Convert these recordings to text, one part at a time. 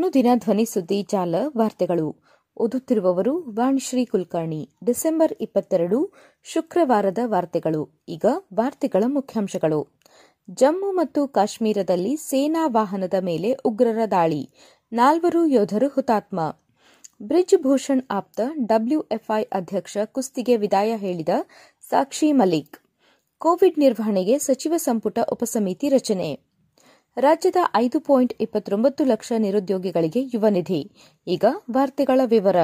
ಅನುದಿನ ಧ್ವನಿ ಸುದ್ದಿ ಜಾಲ ವಾರ್ತೆಗಳು ಓದುತ್ತಿರುವವರು ವಾಣಿಶ್ರೀ ಕುಲಕರ್ಣಿ. ಡಿಸೆಂಬರ್ ಇಪ್ಪತ್ತೆರಡು, ಶುಕ್ರವಾರದ ವಾರ್ತೆಗಳು. ಈಗ ವಾರ್ತೆಗಳ ಮುಖ್ಯಾಂಶಗಳು. ಜಮ್ಮು ಮತ್ತು ಕಾಶ್ಮೀರದಲ್ಲಿ ಸೇನಾ ವಾಹನದ ಮೇಲೆ ಉಗ್ರರ ದಾಳಿ. ನಾಲ್ವರು ಯೋಧರು ಹುತಾತ್ಮ. ಬ್ರಿಜ್ ಭೂಷಣ್ ಆಪ್ತ ಡಬ್ಲ್ಯೂಎಫ್ಐ ಅಧ್ಯಕ್ಷ ಕುಸ್ತಿಗೆ ವಿದಾಯ ಹೇಳಿದ ಸಾಕ್ಷಿ ಮಲಿಕ್. ಕೋವಿಡ್ ನಿರ್ವಹಣೆಗೆ ಸಚಿವ ಸಂಪುಟ ಉಪಸಮಿತಿ ರಚನೆ. ರಾಜ್ಯದ ಐದು ಪಾಯಿಂಟ್ ಇಪ್ಪತ್ತೊಂಬತ್ತು ಲಕ್ಷ ನಿರುದ್ಯೋಗಿಗಳಿಗೆ ಯುವ ನಿಧಿ. ಈಗ ವಾರ್ತೆಗಳ ವಿವರ.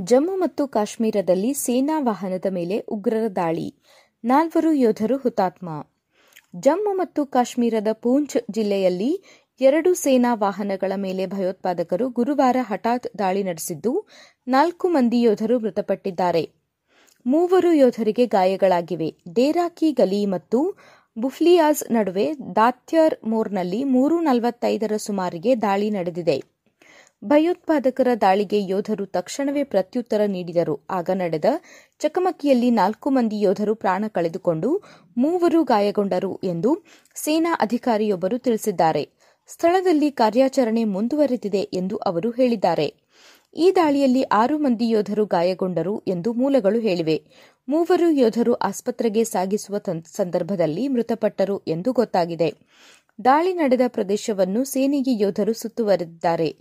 ಜಮ್ಮು ಮತ್ತು ಕಾಶ್ಮೀರದಲ್ಲಿ ಸೇನಾ ವಾಹನದ ಮೇಲೆ ಉಗ್ರರ ದಾಳಿ. ನಾಲ್ವರು ಯೋಧರು ಹುತಾತ್ಮ. ಜಮ್ಮು ಮತ್ತು ಕಾಶ್ಮೀರದ ಪೂಂಚ್ ಜಿಲ್ಲೆಯಲ್ಲಿ ಎರಡು ಸೇನಾ ವಾಹನಗಳ ಮೇಲೆ ಭಯೋತ್ಪಾದಕರು ಗುರುವಾರ ಹಠಾತ್ ದಾಳಿ ನಡೆಸಿದ್ದು, ನಾಲ್ಕು ಮಂದಿ ಯೋಧರು ಮೃತಪಟ್ಟಿದ್ದಾರೆ. ಮೂವರು ಯೋಧರಿಗೆ ಗಾಯಗಳಾಗಿವೆ. ಡೇರಾ ಕಿ ಗಲಿ ಮತ್ತು ಬುಫ್ಲಿಯಾಜ್ ನಡುವೆ ದಾತ್ಯರ್ ಮೋರ್ನಲ್ಲಿ ಮೂರು ನಲವತ್ತೈದರ ಸುಮಾರಿಗೆ ದಾಳಿ ನಡೆದಿದೆ. ಭಯೋತ್ಪಾದಕರ ದಾಳಿಗೆ ಯೋಧರು ತಕ್ಷಣವೇ ಪ್ರತ್ಯುತ್ತರ ನೀಡಿದರು. ಆಗ ನಡೆದ ಚಕಮಕಿಯಲ್ಲಿ ನಾಲ್ಕು ಮಂದಿ ಯೋಧರು ಪ್ರಾಣ ಕಳೆದುಕೊಂಡು ಮೂವರು ಗಾಯಗೊಂಡರು ಎಂದು ಸೇನಾ ಅಧಿಕಾರಿಯೊಬ್ಬರು ತಿಳಿಸಿದ್ದಾರೆ. ಸ್ಥಳದಲ್ಲಿ ಕಾರ್ಯಾಚರಣೆ ಮುಂದುವರೆದಿದೆ ಎಂದು ಅವರು ಹೇಳಿದ್ದಾರೆ. ಈ ದಾಳಿಯಲ್ಲಿ ಆರು ಮಂದಿ ಯೋಧರು ಗಾಯಗೊಂಡರು ಎಂದು ಮೂಲಗಳು ಹೇಳಿವೆ. ಮೂವರು ಯೋಧರು ಆಸ್ಪತ್ರೆಗೆ ಸಾಗಿಸುವ ಸಂದರ್ಭದಲ್ಲಿ ಮೃತಪಟ್ಟರು ಎಂದು ಗೊತ್ತಾಗಿದೆ. ದಾಳಿ ನಡೆದ ಪ್ರದೇಶವನ್ನು ಸೇನೆಗೆ ಯೋಧರು ಸುತ್ತುವರೆದಿದ್ದಾರೆ.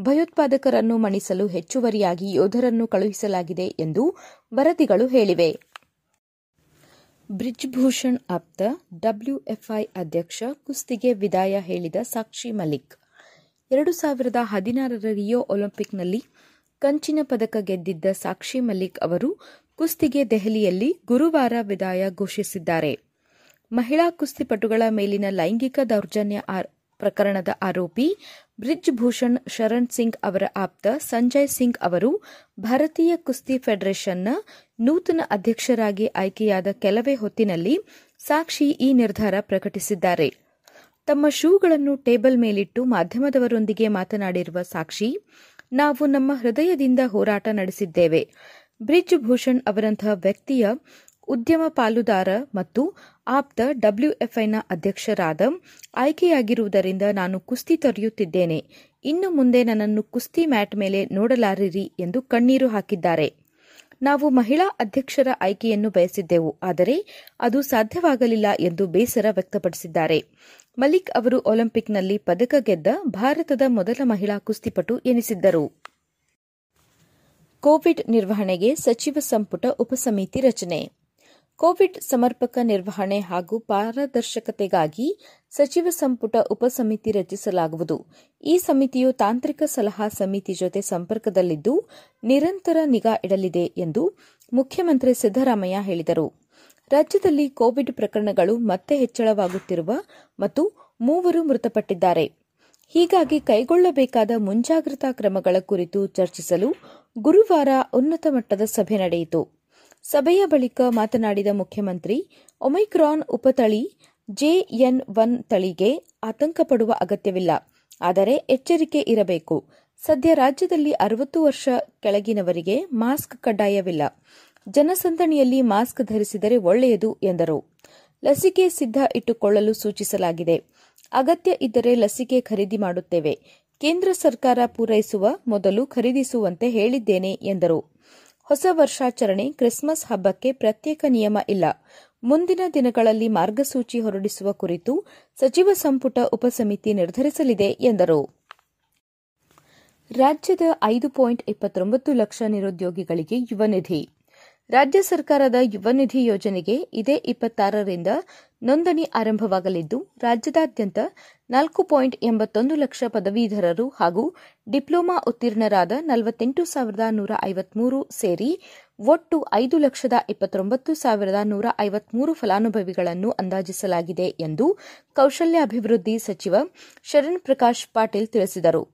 ಭಯೋತ್ಪಾದಕರನ್ನು ಮಣಿಸಲು ಹೆಚ್ಚುವರಿಯಾಗಿ ಯೋಧರನ್ನು ಕಳುಹಿಸಲಾಗಿದೆ ಎಂದು ವರದಿಗಳು ಹೇಳಿವೆ. ಬ್ರಿಜ್ ಭೂಷಣ್ ಆಪ್ತ ಡಬ್ಲ್ಯೂಎಫ್ಐ ಅಧ್ಯಕ್ಷ ಕುಸ್ತಿಗೆ ವಿದಾಯ ಹೇಳಿದ ಸಾಕ್ಷಿ ಮಲಿಕ್. ಎರಡು ಸಾವಿರದ ಹದಿನಾರರ ರಿಯೋ ಒಲಿಂಪಿಕ್ನಲ್ಲಿ ಕಂಚಿನ ಪದಕ ಗೆದ್ದಿದ್ದ ಸಾಕ್ಷಿ ಮಲ್ಲಿಕ್ ಅವರು ಕುಸ್ತಿಗೆ ದೆಹಲಿಯಲ್ಲಿ ಗುರುವಾರ ವಿದಾಯ ಘೋಷಿಸಿದ್ದಾರೆ. ಮಹಿಳಾ ಕುಸ್ತಿಪಟುಗಳ ಮೇಲಿನ ಲೈಂಗಿಕ ದೌರ್ಜನ್ಯ ಪ್ರಕರಣದ ಆರೋಪಿ ಬ್ರಿಜ್ ಭೂಷಣ್ ಶರಣ್ ಸಿಂಗ್ ಅವರ ಆಪ್ತ ಸಂಜಯ್ ಸಿಂಗ್ ಅವರು ಭಾರತೀಯ ಕುಸ್ತಿ ಫೆಡರೇಷನ್ನ ನೂತನ ಅಧ್ಯಕ್ಷರಾಗಿ ಆಯ್ಕೆಯಾದ ಕೆಲವೇ ಹೊತ್ತಿನಲ್ಲಿ ಸಾಕ್ಷಿ ಈ ನಿರ್ಧಾರ ಪ್ರಕಟಿಸಿದ್ದಾರೆ. ತಮ್ಮ ಶೂಗಳನ್ನು ಟೇಬಲ್ ಮೇಲಿಟ್ಟು ಮಾಧ್ಯಮದವರೊಂದಿಗೆ ಮಾತನಾಡಿರುವ ಸಾಕ್ಷಿ, ನಾವು ನಮ್ಮ ಹೃದಯದಿಂದ ಹೋರಾಟ ನಡೆಸಿದ್ದೇವೆ. ಬ್ರಿಜ್ ಭೂಷಣ್ ಅವರಂತಹ ವ್ಯಕ್ತಿಯ ಉದ್ಯಮ ಪಾಲುದಾರ ಮತ್ತು ಆಪ್ತ ಡಬ್ಲ್ಯೂಎಫ್ಐನ ಅಧ್ಯಕ್ಷರಾದ ಆಯ್ಕೆಯಾಗಿರುವುದರಿಂದ ನಾನು ಕುಸ್ತಿ ತೊರೆಯುತ್ತಿದ್ದೇನೆ. ಇನ್ನು ಮುಂದೆ ನನ್ನನ್ನು ಕುಸ್ತಿ ಮ್ಯಾಟ್ ಮೇಲೆ ನೋಡಲಾರಿರಿ ಎಂದು ಕಣ್ಣೀರು ಹಾಕಿದ್ದಾರೆ. ನಾವು ಮಹಿಳಾ ಅಧ್ಯಕ್ಷರ ಆಯ್ಕೆಯನ್ನು ಬಯಸಿದ್ದೆವು, ಆದರೆ ಅದು ಸಾಧ್ಯವಾಗಲಿಲ್ಲ ಎಂದು ಬೇಸರ ವ್ಯಕ್ತಪಡಿಸಿದ್ದಾರೆ. ಮಲಿಕ್ ಅವರು ಒಲಿಂಪಿಕ್ನಲ್ಲಿ ಪದಕ ಗೆದ್ದ ಭಾರತದ ಮೊದಲ ಮಹಿಳಾ ಕುಸ್ತಿಪಟು ಎನಿಸಿದ್ದರು. ಕೋವಿಡ್ ನಿರ್ವಹಣೆಗೆ ಸಚಿವ ಸಂಪುಟ ಉಪಸಮಿತಿ ರಚನೆ. ಕೋವಿಡ್ ಸಮರ್ಪಕ ನಿರ್ವಹಣೆ ಹಾಗೂ ಪಾರದರ್ಶಕತೆಗಾಗಿ ಸಚಿವ ಸಂಪುಟ ಉಪಸಮಿತಿ ರಚಿಸಲಾಗುವುದು. ಈ ಸಮಿತಿಯು ತಾಂತ್ರಿಕ ಸಲಹಾ ಸಮಿತಿ ಜೊತೆ ಸಂಪರ್ಕದಲ್ಲಿದ್ದು ನಿರಂತರ ನಿಗಾ ಇಡಲಿದೆ ಎಂದು ಮುಖ್ಯಮಂತ್ರಿ ಸಿದ್ದರಾಮಯ್ಯ ಹೇಳಿದರು. ರಾಜ್ಯದಲ್ಲಿ ಕೋವಿಡ್ ಪ್ರಕರಣಗಳು ಮತ್ತೆ ಹೆಚ್ಚಳವಾಗುತ್ತಿರುವ ಮತ್ತು ಮೂವರು ಮೃತಪಟ್ಟಿದ್ದಾರೆ. ಹೀಗಾಗಿ ಕೈಗೊಳ್ಳಬೇಕಾದ ಮುಂಜಾಗ್ರತಾ ಕ್ರಮಗಳ ಕುರಿತು ಚರ್ಚಿಸಲು ಗುರುವಾರ ಉನ್ನತ ಮಟ್ಟದ ಸಭೆ ನಡೆಯಿತು. ಸಭೆಯ ಬಳಿಕ ಮಾತನಾಡಿದ ಮುಖ್ಯಮಂತ್ರಿ, ಒಮೈಕ್ರಾನ್ ಉಪತಳಿ ಜೆಎನ್ ಒನ್ ತಳಿಗೆ ಆತಂಕಪಡುವ ಅಗತ್ಯವಿಲ್ಲ. ಆದರೆ ಎಚ್ಚರಿಕೆ ಇರಬೇಕು. ಸದ್ಯ ರಾಜ್ಯದಲ್ಲಿ ಅರವತ್ತು ವರ್ಷ ಕೆಳಗಿನವರಿಗೆ ಮಾಸ್ಕ್ ಕಡ್ಡಾಯವಿಲ್ಲ. ಜನಸಂದಣಿಯಲ್ಲಿ ಮಾಸ್ಕ್ ಧರಿಸಿದರೆ ಒಳ್ಳೆಯದು, ಎಂದರು. ಲಸಿಕೆ ಸಿದ್ಧ ಇಟ್ಟುಕೊಳ್ಳಲು ಸೂಚಿಸಲಾಗಿದೆ. ಅಗತ್ಯ ಇದ್ದರೆ ಲಸಿಕೆ ಖರೀದಿ ಮಾಡುತ್ತೇವೆ. ಕೇಂದ್ರ ಸರ್ಕಾರ ಪೂರೈಸುವ ಮೊದಲು ಖರೀದಿಸುವಂತೆ ಹೇಳಿದ್ದೇನೆ, ಎಂದರು. ಹೊಸ ವರ್ಷಾಚರಣೆ ಕ್ರಿಸ್ಮಸ್ ಹಬ್ಬಕ್ಕೆ ಪ್ರತ್ಯೇಕ ನಿಯಮ ಇಲ್ಲ. ಮುಂದಿನ ದಿನಗಳಲ್ಲಿ ಮಾರ್ಗಸೂಚಿ ಹೊರಡಿಸುವ ಕುರಿತು ಸಚಿವ ಸಂಪುಟ ಉಪಸಮಿತಿ ನಿರ್ಧರಿಸಲಿದೆ, ಎಂದರು. ರಾಜ್ಯದ ಐದು ಪಾಯಿಂಟ್ ಇಪ್ಪತ್ತೊಂಬತ್ತು ಲಕ್ಷ ನಿರುದ್ಯೋಗಿಗಳಿಗೆ ಯುವ ನಿಧಿ. ರಾಜ್ಯ ಸರ್ಕಾರದ ಯುವ ನಿಧಿ ಯೋಜನೆಗೆ ಇದೇ ಇಪ್ಪತ್ತಾರರಿಂದ ನೋಂದಣಿ ಆರಂಭವಾಗಲಿದ್ದು, ರಾಜ್ಯದಾದ್ಯಂತ ನಾಲ್ಕು ಪಾಯಿಂಟ್ ಎಂಬತ್ತೊಂದು ಲಕ್ಷ ಪದವೀಧರರು ಹಾಗೂ ಡಿಪ್ಲೊಮಾ ಉತ್ತೀರ್ಣರಾದ ನಲವತ್ತೆಂಟು ಸಾವಿರದ ನೂರ ಐವತ್ಮೂರು ಸೇರಿ ಒಟ್ಟು ಐದು ಲಕ್ಷದ ಇಪ್ಪತ್ತೊಂಬತ್ತು ಸಾವಿರದ ನೂರ ಐವತ್ಮೂರು ಫಲಾನುಭವಿಗಳನ್ನು ಅಂದಾಜಿಸಲಾಗಿದೆ ಎಂದು ಕೌಶಲ್ಯಾಭಿವೃದ್ಧಿ ಸಚಿವ ಶರಣ್ ಪ್ರಕಾಶ್ ಪಾಟೀಲ್ ತಿಳಿಸಿದರು.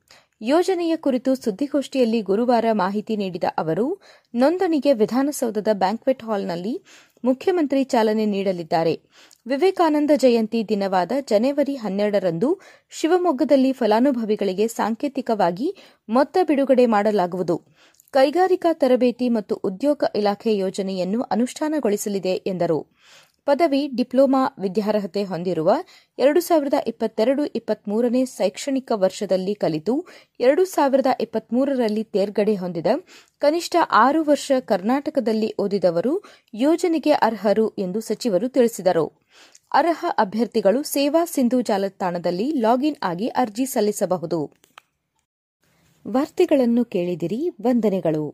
ಯೋಜನೆಯ ಕುರಿತು ಸುದ್ದಿಗೋಷ್ಠಿಯಲ್ಲಿ ಗುರುವಾರ ಮಾಹಿತಿ ನೀಡಿದ ಅವರು, ನೋಂದಣಿಗೆ ವಿಧಾನಸೌಧದ ಬ್ಯಾಂಕ್ವೆಟ್ ಹಾಲ್ನಲ್ಲಿ ಮುಖ್ಯಮಂತ್ರಿ ಚಾಲನೆ ನೀಡಲಿದ್ದಾರೆ. ವಿವೇಕಾನಂದ ಜಯಂತಿ ದಿನವಾದ ಜನವರಿ ಹನ್ನೆರಡರಂದು ಶಿವಮೊಗ್ಗದಲ್ಲಿ ಫಲಾನುಭವಿಗಳಿಗೆ ಸಾಂಕೇತಿಕವಾಗಿ ಮೊತ್ತ ಬಿಡುಗಡೆ ಮಾಡಲಾಗುವುದು. ಕೈಗಾರಿಕಾ ತರಬೇತಿ ಮತ್ತು ಉದ್ಯೋಗ ಇಲಾಖೆ ಯೋಜನೆಯನ್ನು ಅನುಷ್ಠಾನಗೊಳಿಸಲಿದೆ ಎಂದರು. ಪದವಿ, ಡಿಪ್ಲೊಮಾ ವಿದ್ಯಾರ್ಹತೆ ಹೊಂದಿರುವ ಎರಡು ಸಾವಿರದ ಇಪ್ಪತ್ತೆರಡು ಇಪ್ಪತ್ಮೂರನೇ ಶೈಕ್ಷಣಿಕ ವರ್ಷದಲ್ಲಿ ಕಲಿತು, ಎರಡು ಸಾವಿರದ ಇಪ್ಪತ್ಮೂರರಲ್ಲಿ ತೇರ್ಗಡೆ ಹೊಂದಿದ ಕನಿಷ್ಠ ಆರು ವರ್ಷ ಕರ್ನಾಟಕದಲ್ಲಿ ಓದಿದವರು ಯೋಜನೆಗೆ ಅರ್ಹರು ಎಂದು ಸಚಿವರು ತಿಳಿಸಿದರು. ಅರ್ಹ ಅಭ್ಯರ್ಥಿಗಳು ಸೇವಾ ಸಿಂಧು ಜಾಲತಾಣದಲ್ಲಿ ಲಾಗಿನ್ ಆಗಿ ಅರ್ಜಿ ಸಲ್ಲಿಸಬಹುದು. ವಾರ್ತೆಗಳನ್ನು ಕೇಳಿದಿರಿ, ವಂದನೆಗಳು.